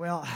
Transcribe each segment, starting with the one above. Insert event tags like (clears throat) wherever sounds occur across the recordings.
Well,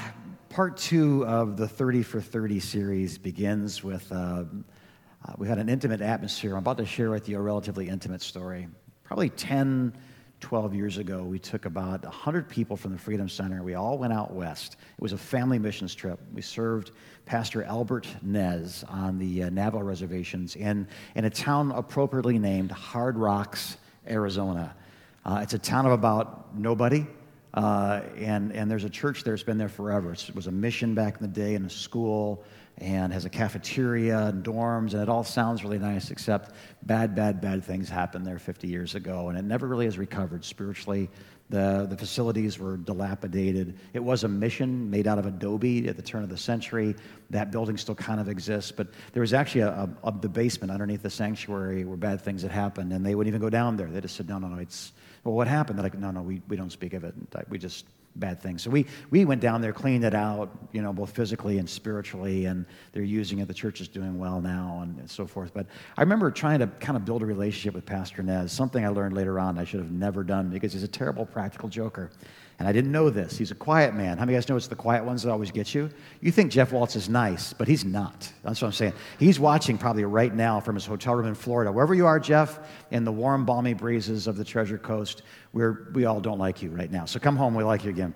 part two of the 30 for 30 series begins with uh, uh, we had an intimate atmosphere. I'm about to share with you a relatively intimate story. Probably 10, 12 years ago, we took about 100 people from the Freedom Center. We all went out west. It was a family missions trip. We served Pastor Albert Nez on the uh, Navajo reservations in, in a town appropriately named Hard Rocks, Arizona. Uh, it's a town of about nobody. Uh, and, and there's a church there that's been there forever. It was a mission back in the day and a school and has a cafeteria and dorms, and it all sounds really nice, except bad, bad, bad things happened there 50 years ago, and it never really has recovered spiritually. The, the facilities were dilapidated. It was a mission made out of adobe at the turn of the century. That building still kind of exists, but there was actually a, a, a the basement underneath the sanctuary where bad things had happened, and they wouldn't even go down there. They just said, no, no, no, it's, well, what happened? They're like, no, no, we, we don't speak of it. We just, bad things. So we, we went down there, cleaned it out, you know, both physically and spiritually, and they're using it. The church is doing well now and, and so forth. But I remember trying to kind of build a relationship with Pastor Nez, something I learned later on I should have never done because he's a terrible practical joker. And I didn't know this. He's a quiet man. How many of you guys know it's the quiet ones that always get you? You think Jeff Waltz is nice, but he's not. That's what I'm saying. He's watching probably right now from his hotel room in Florida. Wherever you are, Jeff, in the warm, balmy breezes of the Treasure Coast, we're, we all don't like you right now. So come home, we like you again.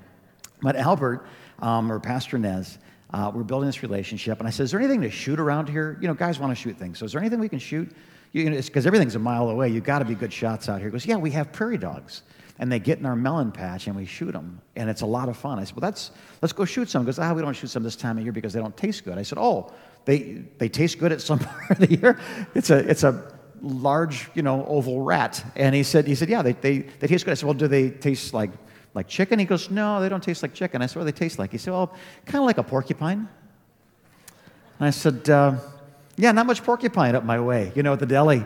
But Albert, um, or Pastor Nez, uh, we're building this relationship. And I said, Is there anything to shoot around here? You know, guys want to shoot things. So is there anything we can shoot? Because everything's a mile away. You've got to be good shots out here. He goes, Yeah, we have prairie dogs and they get in our melon patch and we shoot them and it's a lot of fun. I said well that's let's go shoot some. Because ah we don't shoot some this time of year because they don't taste good. I said oh they they taste good at some (laughs) part of the year? It's a it's a large you know oval rat. And he said he said yeah they, they, they taste good. I said well do they taste like like chicken? He goes no they don't taste like chicken. I said what do they taste like? He said well kind of like a porcupine. And i said uh, yeah not much porcupine up my way you know at the deli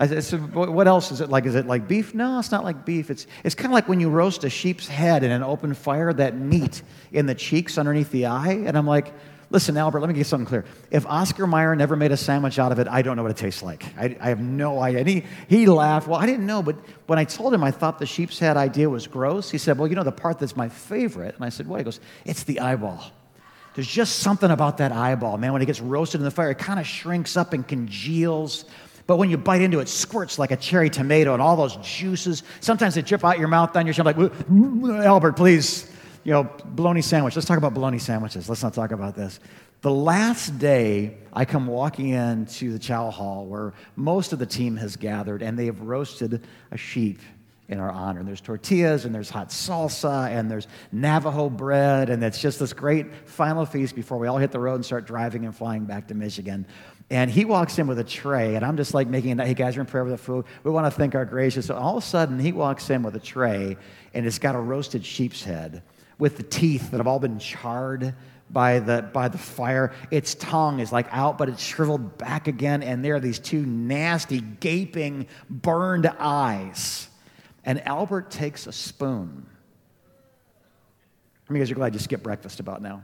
I said, what else is it like? Is it like beef? No, it's not like beef. It's, it's kind of like when you roast a sheep's head in an open fire, that meat in the cheeks underneath the eye. And I'm like, listen, Albert, let me get something clear. If Oscar Mayer never made a sandwich out of it, I don't know what it tastes like. I, I have no idea. And he, he laughed. Well, I didn't know, but when I told him I thought the sheep's head idea was gross, he said, well, you know the part that's my favorite? And I said, what? He goes, it's the eyeball. There's just something about that eyeball, man. When it gets roasted in the fire, it kind of shrinks up and congeals. But when you bite into it, it squirts like a cherry tomato and all those juices. Sometimes they drip out your mouth down your chin. like, Albert, please, you know, bologna sandwich. Let's talk about bologna sandwiches. Let's not talk about this. The last day, I come walking into the chow hall where most of the team has gathered and they have roasted a sheep in our honor. And there's tortillas and there's hot salsa and there's Navajo bread. And it's just this great final feast before we all hit the road and start driving and flying back to Michigan. And he walks in with a tray, and I'm just like making, hey guys, we're in prayer with the food. We want to thank our gracious. So all of a sudden, he walks in with a tray, and it's got a roasted sheep's head with the teeth that have all been charred by the, by the fire. Its tongue is like out, but it's shriveled back again, and there are these two nasty, gaping, burned eyes. And Albert takes a spoon. Of you guys are glad you skipped breakfast about now?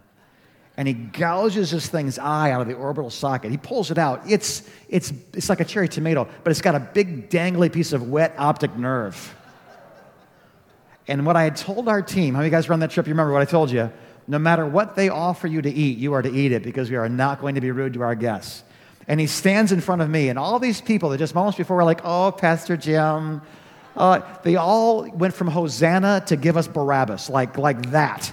And he gouges this thing's eye out of the orbital socket. He pulls it out. It's, it's, it's like a cherry tomato, but it's got a big dangly piece of wet optic nerve. And what I had told our team, how many guys were on that trip? You remember what I told you? No matter what they offer you to eat, you are to eat it because we are not going to be rude to our guests. And he stands in front of me, and all these people that just moments before were like, oh, Pastor Jim. Uh, they all went from Hosanna to give us Barabbas, like, like that.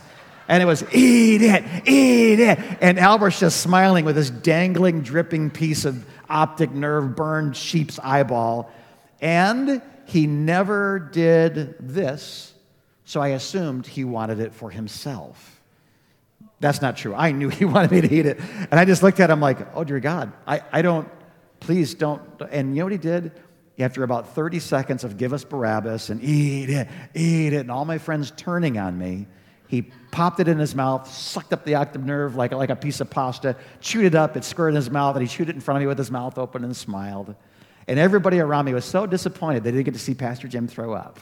And it was, eat it, eat it. And Albert's just smiling with this dangling, dripping piece of optic nerve burned sheep's eyeball. And he never did this, so I assumed he wanted it for himself. That's not true. I knew (laughs) he wanted me to eat it. And I just looked at him like, oh, dear God, I, I don't, please don't. And you know what he did? After about 30 seconds of give us Barabbas and eat it, eat it, and all my friends turning on me, he popped it in his mouth, sucked up the optic nerve like, like a piece of pasta, chewed it up, it squirted in his mouth, and he chewed it in front of me with his mouth open and smiled. And everybody around me was so disappointed they didn't get to see Pastor Jim throw up.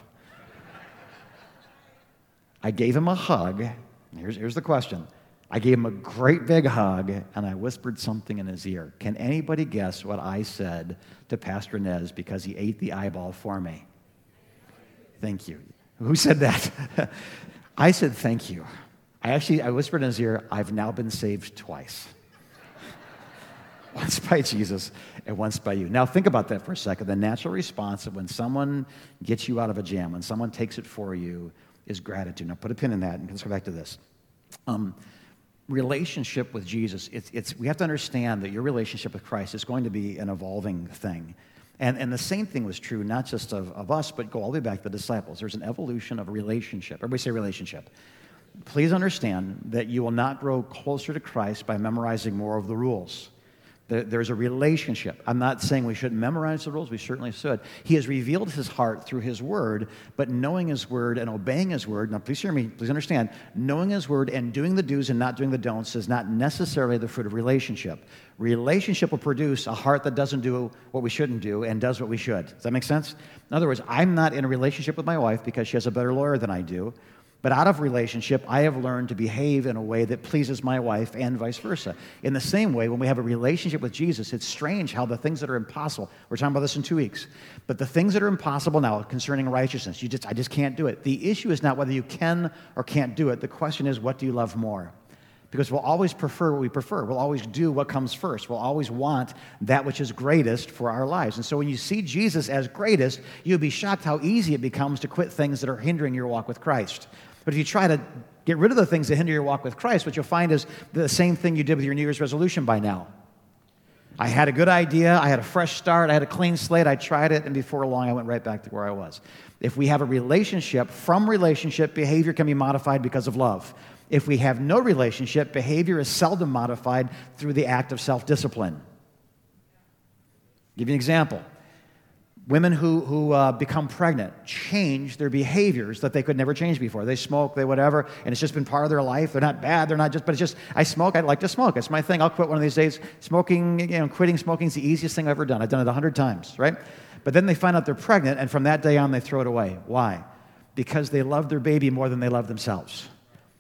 I gave him a hug. Here's, here's the question I gave him a great big hug, and I whispered something in his ear. Can anybody guess what I said to Pastor Nez because he ate the eyeball for me? Thank you. Who said that? (laughs) I said, Thank you. I actually, I whispered in his ear, I've now been saved twice. (laughs) once by Jesus and once by you. Now, think about that for a second. The natural response of when someone gets you out of a jam, when someone takes it for you, is gratitude. Now, put a pin in that and let's go back to this. Um, relationship with Jesus, it's, it's, we have to understand that your relationship with Christ is going to be an evolving thing. And, and the same thing was true not just of, of us, but go all the way back to the disciples. There's an evolution of relationship. Everybody say relationship. Please understand that you will not grow closer to Christ by memorizing more of the rules. There's a relationship. I'm not saying we shouldn't memorize the rules, we certainly should. He has revealed his heart through his word, but knowing his word and obeying his word, now please hear me, please understand, knowing his word and doing the do's and not doing the don'ts is not necessarily the fruit of relationship. Relationship will produce a heart that doesn't do what we shouldn't do and does what we should. Does that make sense? In other words, I'm not in a relationship with my wife because she has a better lawyer than I do. But out of relationship, I have learned to behave in a way that pleases my wife and vice versa. In the same way, when we have a relationship with Jesus, it's strange how the things that are impossible, we're talking about this in two weeks, but the things that are impossible now concerning righteousness, you just, I just can't do it. The issue is not whether you can or can't do it. The question is, what do you love more? Because we'll always prefer what we prefer. We'll always do what comes first. We'll always want that which is greatest for our lives. And so when you see Jesus as greatest, you'll be shocked how easy it becomes to quit things that are hindering your walk with Christ. But if you try to get rid of the things that hinder your walk with Christ, what you'll find is the same thing you did with your New Year's resolution by now. I had a good idea, I had a fresh start, I had a clean slate, I tried it, and before long I went right back to where I was. If we have a relationship, from relationship, behavior can be modified because of love. If we have no relationship, behavior is seldom modified through the act of self discipline. Give you an example women who, who uh, become pregnant change their behaviors that they could never change before. They smoke, they whatever, and it's just been part of their life. They're not bad, they're not just, but it's just, I smoke, I'd like to smoke. It's my thing. I'll quit one of these days. Smoking, you know, quitting smoking is the easiest thing I've ever done. I've done it a hundred times, right? But then they find out they're pregnant, and from that day on, they throw it away. Why? Because they love their baby more than they love themselves.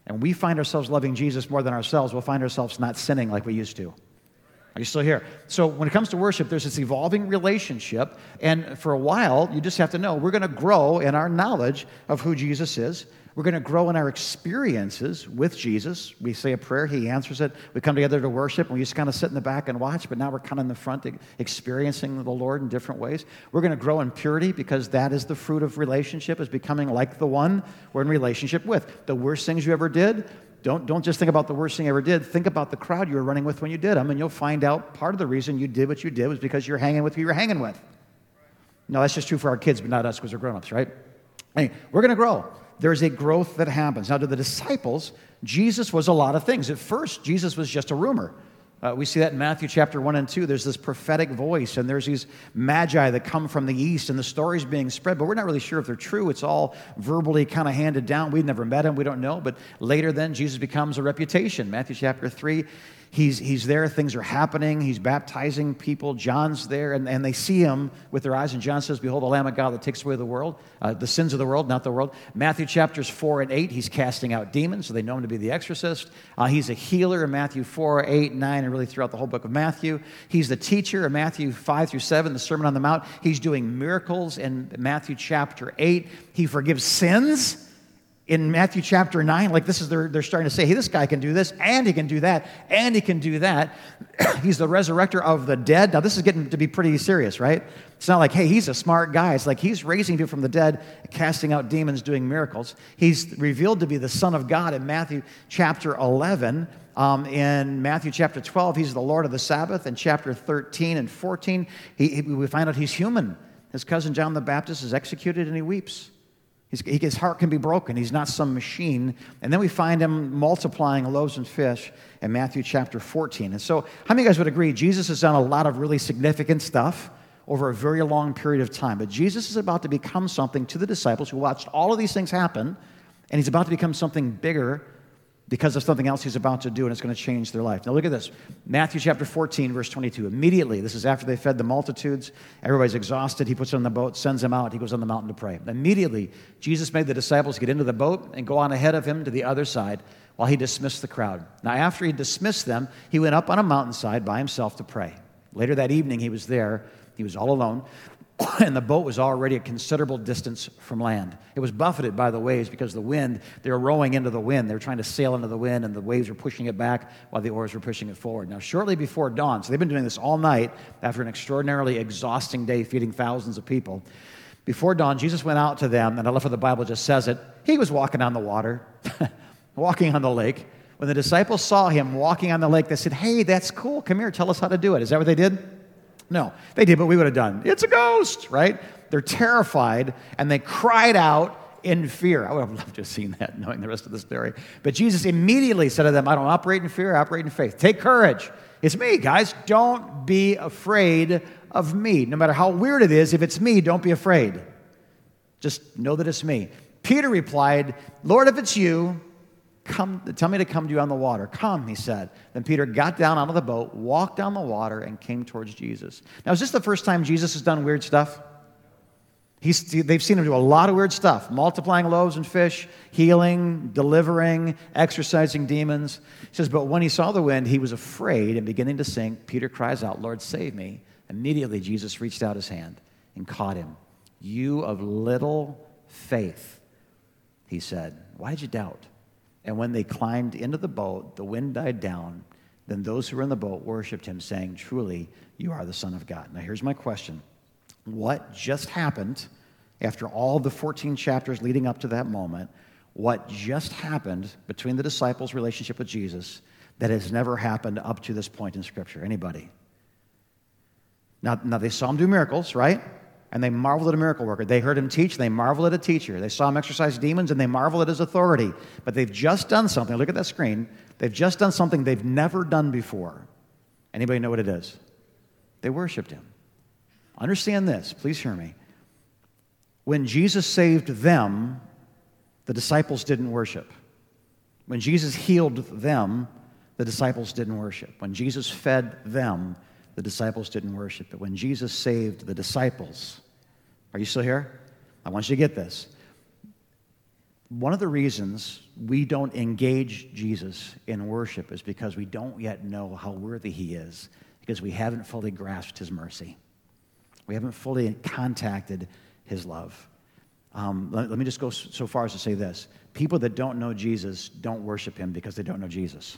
And we find ourselves loving Jesus more than ourselves, we'll find ourselves not sinning like we used to. Are you still here? So, when it comes to worship, there's this evolving relationship. And for a while, you just have to know we're going to grow in our knowledge of who Jesus is. We're going to grow in our experiences with Jesus. We say a prayer, He answers it. We come together to worship, and we just kind of sit in the back and watch, but now we're kind of in the front experiencing the Lord in different ways. We're going to grow in purity because that is the fruit of relationship, is becoming like the one we're in relationship with. The worst things you ever did, don't, don't just think about the worst thing you ever did. Think about the crowd you were running with when you did them, and you'll find out part of the reason you did what you did was because you're hanging with who you're hanging with. No, that's just true for our kids, but not us because we're grown ups, right? Hey, we're going to grow. There's a growth that happens. Now, to the disciples, Jesus was a lot of things. At first, Jesus was just a rumor. Uh, we see that in Matthew chapter 1 and 2. There's this prophetic voice, and there's these magi that come from the east, and the story's being spread, but we're not really sure if they're true. It's all verbally kind of handed down. We've never met him, we don't know. But later, then, Jesus becomes a reputation. Matthew chapter 3, He's, he's there, things are happening, he's baptizing people. John's there, and, and they see him with their eyes. And John says, Behold, the Lamb of God that takes away the world, uh, the sins of the world, not the world. Matthew chapters 4 and 8, he's casting out demons, so they know him to be the exorcist. Uh, he's a healer in Matthew 4, 8, 9, and really throughout the whole book of Matthew. He's the teacher in Matthew 5 through 7, the Sermon on the Mount. He's doing miracles in Matthew chapter 8. He forgives sins in Matthew chapter 9, like this is, they're, they're starting to say, hey, this guy can do this, and he can do that, and he can do that. (clears throat) he's the resurrector of the dead. Now, this is getting to be pretty serious, right? It's not like, hey, he's a smart guy. It's like he's raising people from the dead, casting out demons, doing miracles. He's revealed to be the Son of God in Matthew chapter 11. Um, in Matthew chapter 12, he's the Lord of the Sabbath. In chapter 13 and 14, he, he, we find out he's human. His cousin John the Baptist is executed and he weeps. He's, his heart can be broken. He's not some machine. And then we find him multiplying loaves and fish in Matthew chapter 14. And so, how many of you guys would agree Jesus has done a lot of really significant stuff over a very long period of time? But Jesus is about to become something to the disciples who watched all of these things happen, and he's about to become something bigger because of something else he's about to do, and it's going to change their life. Now, look at this Matthew chapter 14, verse 22. Immediately, this is after they fed the multitudes, everybody's exhausted. He puts them on the boat, sends them out, he goes on the mountain to pray. Immediately, Jesus made the disciples get into the boat and go on ahead of him to the other side while he dismissed the crowd. Now, after he dismissed them, he went up on a mountainside by himself to pray. Later that evening, he was there, he was all alone. (coughs) and the boat was already a considerable distance from land. It was buffeted by the waves because the wind, they were rowing into the wind. They were trying to sail into the wind, and the waves were pushing it back while the oars were pushing it forward. Now, shortly before dawn, so they've been doing this all night after an extraordinarily exhausting day feeding thousands of people. Before dawn, Jesus went out to them, and I love how the Bible just says it. He was walking on the water, (laughs) walking on the lake. When the disciples saw him walking on the lake, they said, Hey, that's cool. Come here, tell us how to do it. Is that what they did? No, they did what we would have done. It's a ghost, right? They're terrified and they cried out in fear. I would have loved to have seen that, knowing the rest of the story. But Jesus immediately said to them, I don't operate in fear, I operate in faith. Take courage. It's me, guys. Don't be afraid of me. No matter how weird it is, if it's me, don't be afraid. Just know that it's me. Peter replied, Lord, if it's you, Come, tell me to come to you on the water. Come, he said. Then Peter got down out of the boat, walked down the water, and came towards Jesus. Now, is this the first time Jesus has done weird stuff? He's, they've seen him do a lot of weird stuff multiplying loaves and fish, healing, delivering, exorcising demons. He says, But when he saw the wind, he was afraid and beginning to sink. Peter cries out, Lord, save me. Immediately, Jesus reached out his hand and caught him. You of little faith, he said, Why did you doubt? And when they climbed into the boat, the wind died down. Then those who were in the boat worshiped him, saying, Truly, you are the Son of God. Now, here's my question What just happened after all the 14 chapters leading up to that moment? What just happened between the disciples' relationship with Jesus that has never happened up to this point in Scripture? Anybody? Now, now they saw him do miracles, right? And they marveled at a miracle worker. They heard him teach, they marveled at a teacher. They saw him exorcise demons, and they marveled at his authority. But they've just done something. Look at that screen. They've just done something they've never done before. Anybody know what it is? They worshiped him. Understand this, please hear me. When Jesus saved them, the disciples didn't worship. When Jesus healed them, the disciples didn't worship. When Jesus fed them, the disciples didn't worship. But when Jesus saved the disciples, are you still here? I want you to get this. One of the reasons we don't engage Jesus in worship is because we don't yet know how worthy he is, because we haven't fully grasped his mercy. We haven't fully contacted his love. Um, let, let me just go so far as to say this people that don't know Jesus don't worship him because they don't know Jesus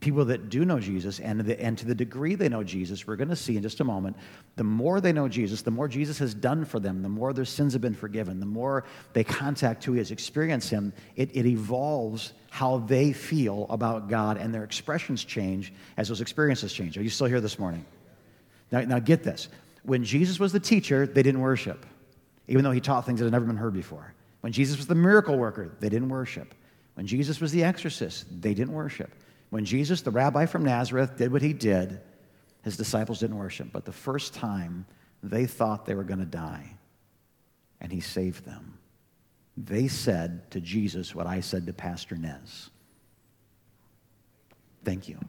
people that do know Jesus, and, the, and to the degree they know Jesus, we're going to see in just a moment, the more they know Jesus, the more Jesus has done for them, the more their sins have been forgiven, the more they contact who he has experienced Him, it, it evolves how they feel about God, and their expressions change as those experiences change. Are you still here this morning? Now, now get this. When Jesus was the teacher, they didn't worship, even though he taught things that had never been heard before. When Jesus was the miracle worker, they didn't worship. When Jesus was the exorcist, they didn't worship. When Jesus, the rabbi from Nazareth, did what he did, his disciples didn't worship. But the first time they thought they were going to die, and he saved them, they said to Jesus what I said to Pastor Nez Thank you.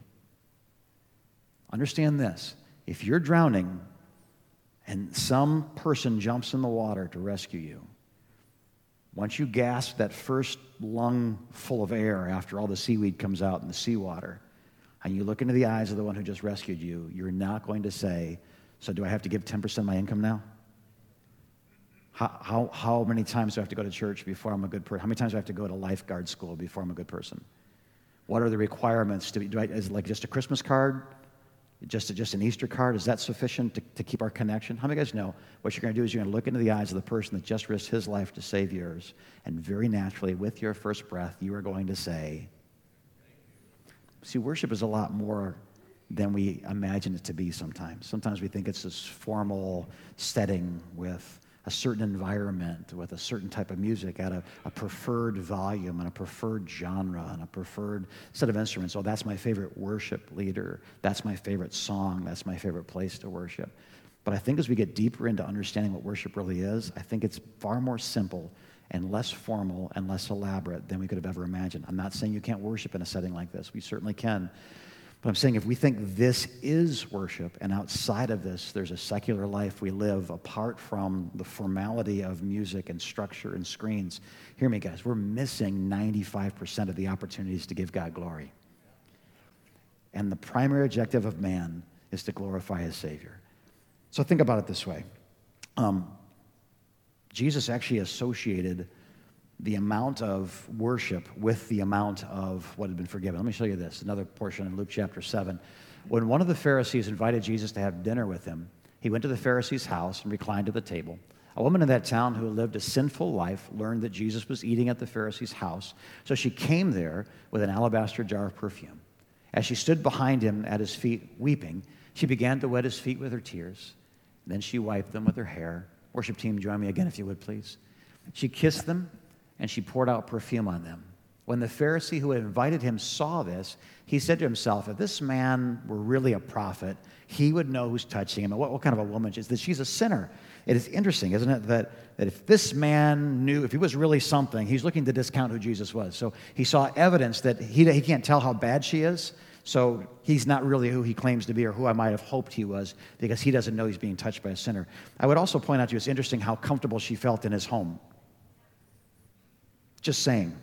Understand this if you're drowning and some person jumps in the water to rescue you, once you gasp that first lung full of air after all the seaweed comes out in the seawater, and you look into the eyes of the one who just rescued you, you're not going to say, So do I have to give 10% of my income now? How, how, how many times do I have to go to church before I'm a good person? How many times do I have to go to lifeguard school before I'm a good person? What are the requirements? To be, do I, is it like just a Christmas card? Just, just an Easter card, is that sufficient to, to keep our connection? How many of you guys know what you're going to do is you're going to look into the eyes of the person that just risked his life to save yours, and very naturally, with your first breath, you are going to say, See, worship is a lot more than we imagine it to be sometimes. Sometimes we think it's this formal setting with a certain environment with a certain type of music at a, a, preferred volume and a preferred genre and a preferred set of instruments. Oh, that's my favorite worship leader. That's my favorite song. That's my favorite place to worship. But I think as we get deeper into understanding what worship really is, I think it's far more simple and less formal and less elaborate than we could have ever imagined. I'm not saying you can't worship in a setting like this, we certainly can. But I'm saying if we think this is worship, and outside of this, there's a secular life we live apart from the formality of music and structure and screens, hear me, guys, we're missing 95% of the opportunities to give God glory. And the primary objective of man is to glorify his Savior. So think about it this way Um, Jesus actually associated the amount of worship with the amount of what had been forgiven. Let me show you this another portion in Luke chapter 7. When one of the Pharisees invited Jesus to have dinner with him, he went to the Pharisee's house and reclined at the table. A woman in that town who lived a sinful life learned that Jesus was eating at the Pharisee's house, so she came there with an alabaster jar of perfume. As she stood behind him at his feet, weeping, she began to wet his feet with her tears. Then she wiped them with her hair. Worship team, join me again if you would, please. She kissed them and she poured out perfume on them. When the Pharisee who had invited him saw this, he said to himself, If this man were really a prophet, he would know who's touching him and what, what kind of a woman she is. That she's a sinner. It is interesting, isn't it, that, that if this man knew, if he was really something, he's looking to discount who Jesus was. So he saw evidence that he, he can't tell how bad she is. So he's not really who he claims to be or who I might have hoped he was because he doesn't know he's being touched by a sinner. I would also point out to you it's interesting how comfortable she felt in his home. Just saying.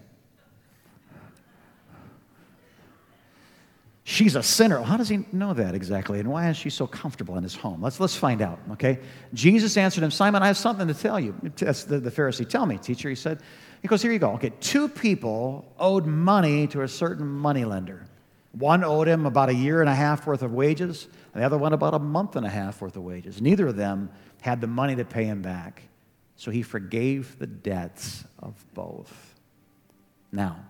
She's a sinner. How does he know that exactly? And why is she so comfortable in his home? Let's, let's find out, okay? Jesus answered him, Simon, I have something to tell you. That's the, the Pharisee. Tell me, teacher, he said. He goes, Here you go. Okay, two people owed money to a certain moneylender. One owed him about a year and a half worth of wages, and the other one about a month and a half worth of wages. Neither of them had the money to pay him back. So he forgave the debts of both. Now,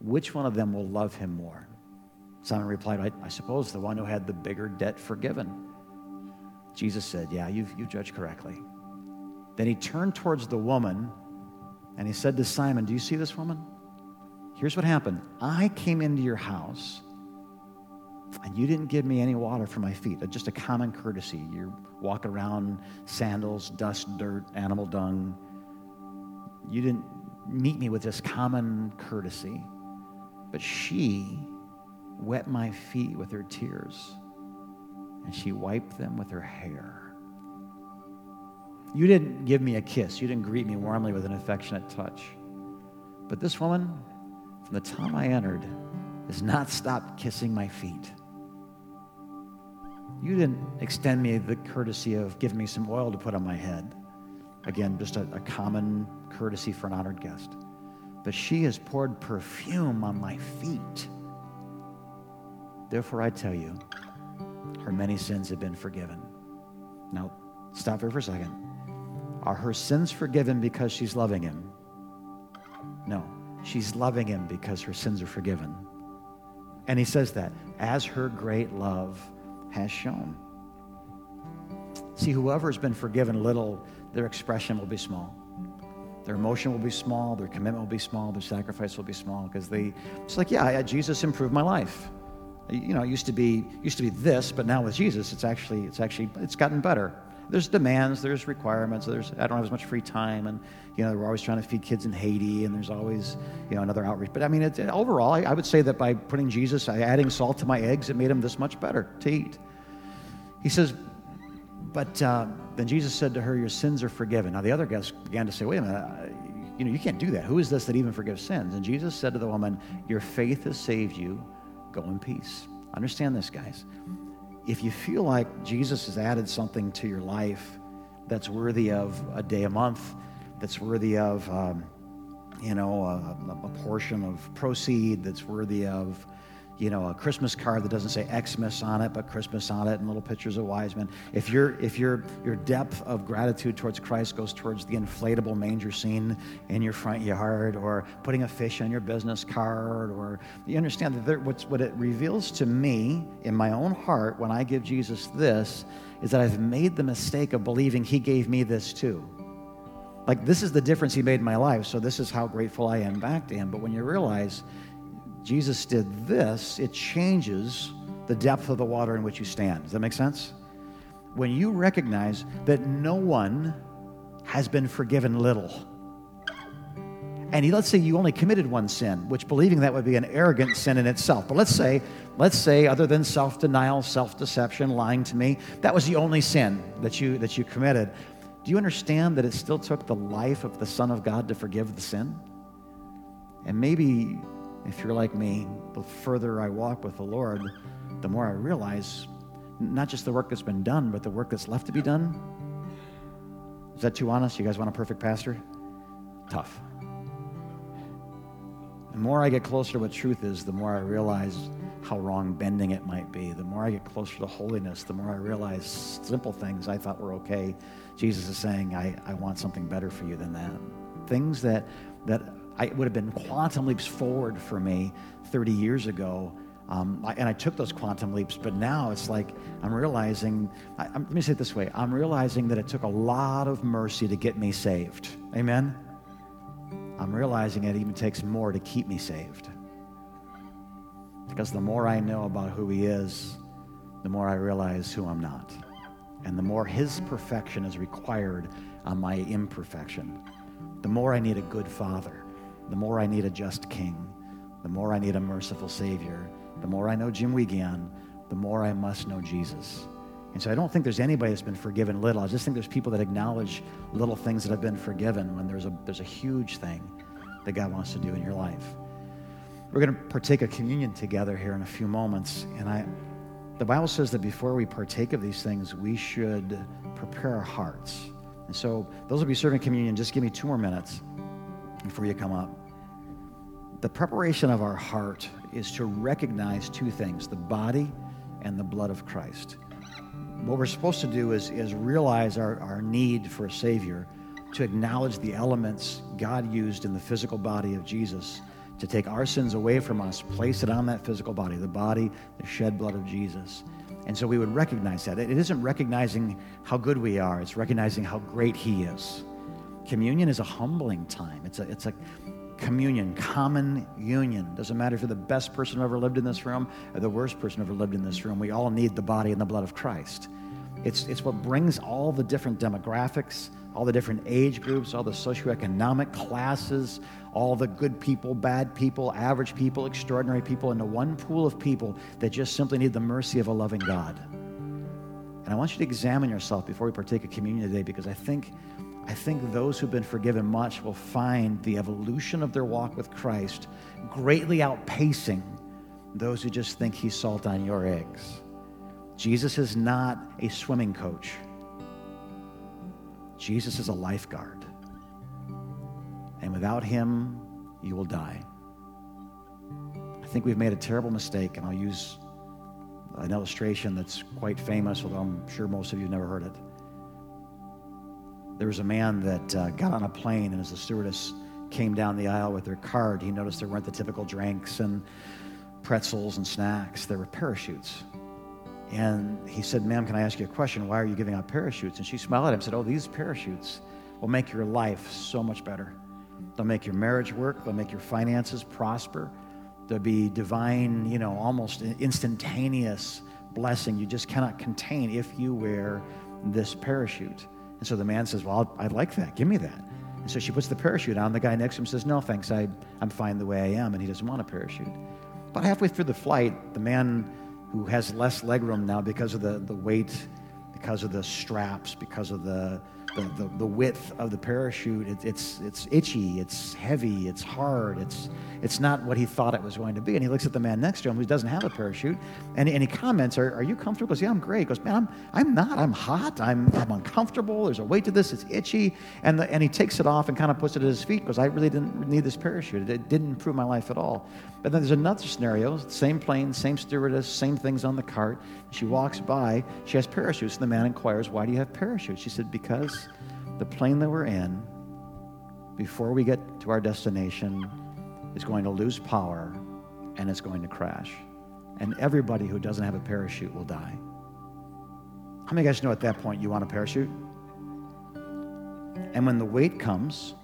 which one of them will love him more? Simon replied, I, I suppose the one who had the bigger debt forgiven. Jesus said, Yeah, you've, you judged correctly. Then he turned towards the woman and he said to Simon, Do you see this woman? Here's what happened I came into your house and you didn't give me any water for my feet, uh, just a common courtesy. You're walking around sandals, dust, dirt, animal dung. You didn't meet me with this common courtesy. But she wet my feet with her tears, and she wiped them with her hair. You didn't give me a kiss. You didn't greet me warmly with an affectionate touch. But this woman, from the time I entered, has not stopped kissing my feet. You didn't extend me the courtesy of giving me some oil to put on my head. Again, just a, a common courtesy for an honored guest. But she has poured perfume on my feet. Therefore, I tell you, her many sins have been forgiven. Now, stop here for a second. Are her sins forgiven because she's loving him? No, she's loving him because her sins are forgiven. And he says that as her great love has shown. See, whoever has been forgiven little, their expression will be small. Their emotion will be small, their commitment will be small, their sacrifice will be small because they, it's like, yeah, Jesus improved my life. You know, it used to be used to be this, but now with Jesus, it's actually it's actually it's gotten better. There's demands, there's requirements, there's I don't have as much free time, and you know we're always trying to feed kids in Haiti, and there's always you know another outreach. But I mean, it, overall, I, I would say that by putting Jesus, adding salt to my eggs, it made them this much better to eat. He says, but uh, then Jesus said to her, Your sins are forgiven. Now the other guests began to say, Wait a minute, you know, you can't do that. Who is this that even forgives sins? And Jesus said to the woman, Your faith has saved you. Go in peace. Understand this, guys. If you feel like Jesus has added something to your life that's worthy of a day a month, that's worthy of, um, you know, a, a portion of proceed, that's worthy of you know, a Christmas card that doesn't say Xmas on it, but Christmas on it, and little pictures of wise men. If your if your your depth of gratitude towards Christ goes towards the inflatable manger scene in your front yard, or putting a fish on your business card, or you understand that there, what's what it reveals to me in my own heart when I give Jesus this is that I've made the mistake of believing He gave me this too. Like this is the difference He made in my life, so this is how grateful I am back to Him. But when you realize Jesus did this, it changes the depth of the water in which you stand. Does that make sense? When you recognize that no one has been forgiven little, and let's say you only committed one sin, which believing that would be an arrogant sin in itself. But let's say, let's say, other than self-denial, self-deception, lying to me, that was the only sin that you that you committed. Do you understand that it still took the life of the Son of God to forgive the sin? And maybe if you're like me, the further I walk with the Lord, the more I realize not just the work that's been done, but the work that's left to be done. Is that too honest? You guys want a perfect pastor? Tough. The more I get closer to what truth is, the more I realize how wrong bending it might be. The more I get closer to holiness, the more I realize simple things I thought were okay. Jesus is saying, I, I want something better for you than that. Things that, that I, would have been quantum leaps forward for me 30 years ago. Um, I, and I took those quantum leaps, but now it's like I'm realizing, I, let me say it this way I'm realizing that it took a lot of mercy to get me saved. Amen? I'm realizing it even takes more to keep me saved. Because the more I know about who He is, the more I realize who I'm not. And the more His perfection is required on my imperfection, the more I need a good Father, the more I need a just King, the more I need a merciful Savior, the more I know Jim Wiegand, the more I must know Jesus. And so I don't think there's anybody that's been forgiven little. I just think there's people that acknowledge little things that have been forgiven when there's a, there's a huge thing that God wants to do in your life. We're going to partake of communion together here in a few moments. And I, the Bible says that before we partake of these things, we should prepare our hearts. And so, those will be serving communion. Just give me two more minutes before you come up. The preparation of our heart is to recognize two things the body and the blood of Christ. What we're supposed to do is, is realize our, our need for a Savior, to acknowledge the elements God used in the physical body of Jesus to take our sins away from us, place it on that physical body, the body, the shed blood of Jesus. And so we would recognize that. It isn't recognizing how good we are, it's recognizing how great He is. Communion is a humbling time. It's a, it's a communion, common union. Doesn't matter if you're the best person who ever lived in this room or the worst person who ever lived in this room. We all need the body and the blood of Christ. It's, it's what brings all the different demographics, all the different age groups, all the socioeconomic classes, all the good people, bad people, average people, extraordinary people into one pool of people that just simply need the mercy of a loving God. And I want you to examine yourself before we partake of communion today because I think, I think those who've been forgiven much will find the evolution of their walk with Christ greatly outpacing those who just think he's salt on your eggs. Jesus is not a swimming coach. Jesus is a lifeguard. And without him, you will die. I think we've made a terrible mistake, and I'll use an illustration that's quite famous, although I'm sure most of you have never heard it. There was a man that uh, got on a plane, and as the stewardess came down the aisle with her card, he noticed there weren't the typical drinks and pretzels and snacks. There were parachutes. And he said, Ma'am, can I ask you a question? Why are you giving out parachutes? And she smiled at him and said, Oh, these parachutes will make your life so much better. They'll make your marriage work, they'll make your finances prosper. There'll be divine, you know, almost instantaneous blessing you just cannot contain if you wear this parachute. And so the man says, Well, I'd like that. Give me that. And so she puts the parachute on. The guy next to him says, No, thanks. I, I'm fine the way I am. And he doesn't want a parachute. About halfway through the flight, the man who has less legroom now because of the, the weight, because of the straps, because of the, the, the, the width of the parachute. It, it's, it's itchy, it's heavy, it's hard, it's, it's not what he thought it was going to be. And he looks at the man next to him who doesn't have a parachute and, and he comments, are, are you comfortable? He goes, Yeah, I'm great. He goes, Man, I'm, I'm not. I'm hot. I'm, I'm uncomfortable. There's a weight to this. It's itchy. And, the, and he takes it off and kind of puts it at his feet because I really didn't need this parachute. It didn't improve my life at all. But then there's another scenario same plane, same stewardess, same things on the cart. She walks by, she has parachutes. And the man inquires, Why do you have parachutes? She said, Because the plane that we're in, before we get to our destination, is going to lose power and it's going to crash. And everybody who doesn't have a parachute will die. How many of guys know at that point you want a parachute? And when the weight comes,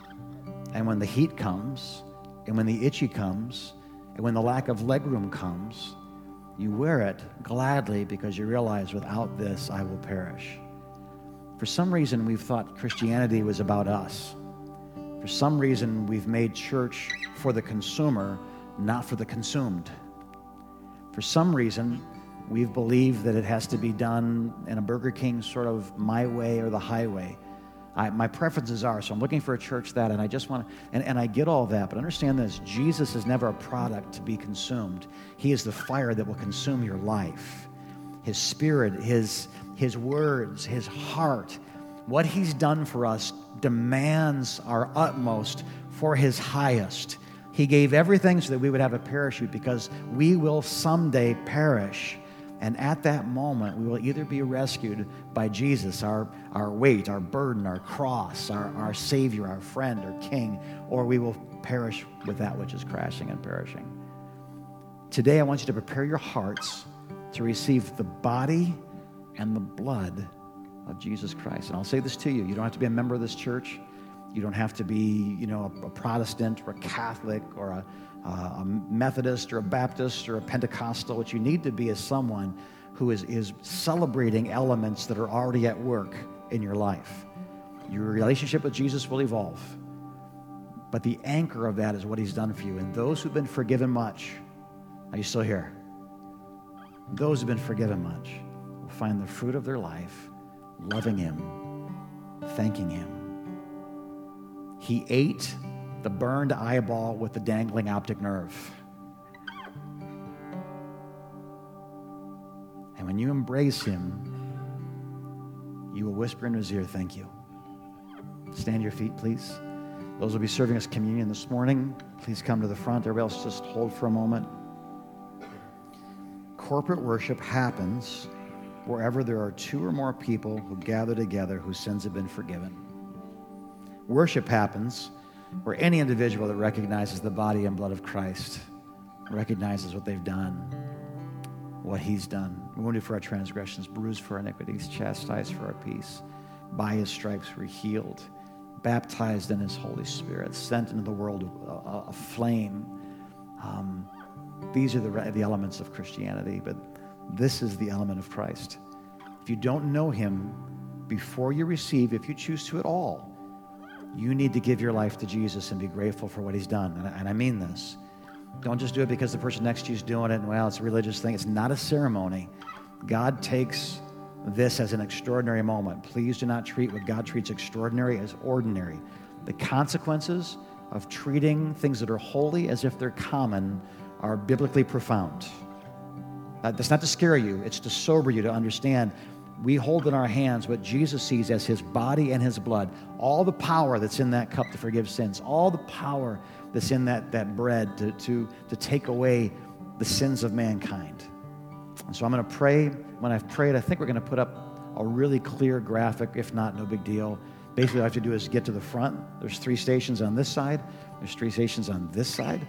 and when the heat comes, and when the itchy comes, and when the lack of legroom comes, you wear it gladly because you realize without this I will perish. For some reason, we've thought Christianity was about us. For some reason, we've made church for the consumer, not for the consumed. For some reason, we've believed that it has to be done in a Burger King sort of my way or the highway. I, my preferences are, so I'm looking for a church that, and I just want to, and, and I get all that, but understand this Jesus is never a product to be consumed. He is the fire that will consume your life. His spirit, his, his words, his heart What he's done for us demands our utmost for his highest. He gave everything so that we would have a parachute because we will someday perish. And at that moment, we will either be rescued by Jesus, our, our weight, our burden, our cross, our, our Savior, our friend, our King, or we will perish with that which is crashing and perishing. Today, I want you to prepare your hearts to receive the body and the blood of Jesus Christ. And I'll say this to you you don't have to be a member of this church. You don't have to be, you know, a, a Protestant or a Catholic or a, Uh, a Methodist or a Baptist or a Pentecostal. What you need to be is someone who is, is celebrating elements that are already at work in your life. Your relationship with Jesus will evolve, but the anchor of that is what he's done for you. And those who've been forgiven much, are you still here? Those who've been forgiven much will find the fruit of their life loving him, thanking him he ate the burned eyeball with the dangling optic nerve. And when you embrace him, you will whisper in his ear, Thank you. Stand your feet, please. Those will be serving us communion this morning. Please come to the front. Everybody else, just hold for a moment. Corporate worship happens wherever there are two or more people who gather together whose sins have been forgiven. Worship happens where any individual that recognizes the body and blood of Christ recognizes what they've done, what he's done. Wounded for our transgressions, bruised for our iniquities, chastised for our peace. By his stripes we're healed, baptized in his Holy Spirit, sent into the world a, flame. Um, these are the, the elements of Christianity, but this is the element of Christ. If you don't know him before you receive, if you choose to at all, you need to give your life to Jesus and be grateful for what he's done. And I, and I mean this. Don't just do it because the person next to you is doing it and, well, it's a religious thing. It's not a ceremony. God takes this as an extraordinary moment. Please do not treat what God treats extraordinary as ordinary. The consequences of treating things that are holy as if they're common are biblically profound. That's not to scare you, it's to sober you to understand we hold in our hands what Jesus sees as his body and his blood, all the power that's in that cup to forgive sins, all the power that's in that, that bread to, to, to take away the sins of mankind. And so I'm going to pray. When I've prayed, I think we're going to put up a really clear graphic. If not, no big deal. Basically, all I have to do is get to the front. There's three stations on this side, there's three stations on this side.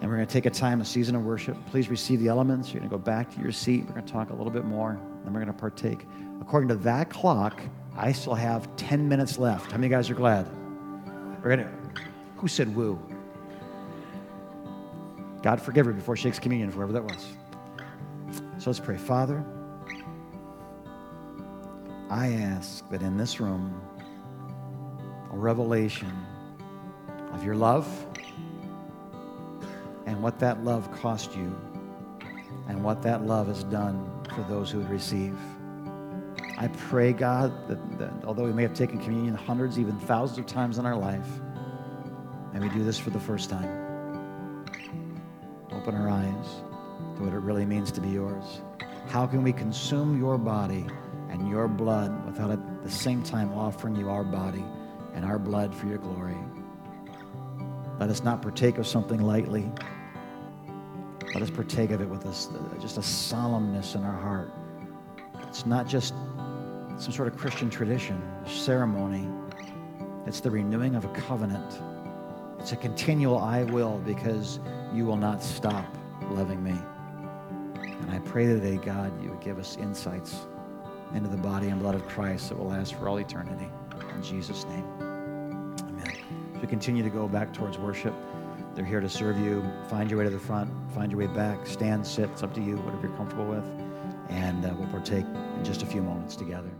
And we're going to take a time, a season of worship. Please receive the elements. You're going to go back to your seat. We're going to talk a little bit more, and we're going to partake. According to that clock, I still have 10 minutes left. How many guys are glad? We're going to. Who said woo? God forgive her before she takes communion, whoever that was. So let's pray. Father, I ask that in this room, a revelation of your love and what that love cost you and what that love has done for those who would receive. I pray, God, that, that, although we may have taken communion hundreds, even thousands of times in our life, and we do this for the first time, open our eyes to what it really means to be yours. How can we consume your body and your blood without at the same time offering you our body and our blood for your glory? Let us not partake of something lightly. Let us partake of it with this, uh, just a solemnness in our heart. It's not just some sort of Christian tradition, ceremony. It's the renewing of a covenant. It's a continual I will because you will not stop loving me. And I pray today, God, you would give us insights into the body and blood of Christ that will last for all eternity. In Jesus' name, amen. As we continue to go back towards worship, they're here to serve you. Find your way to the front, find your way back, stand, sit. It's up to you, whatever you're comfortable with. And uh, we'll partake in just a few moments together.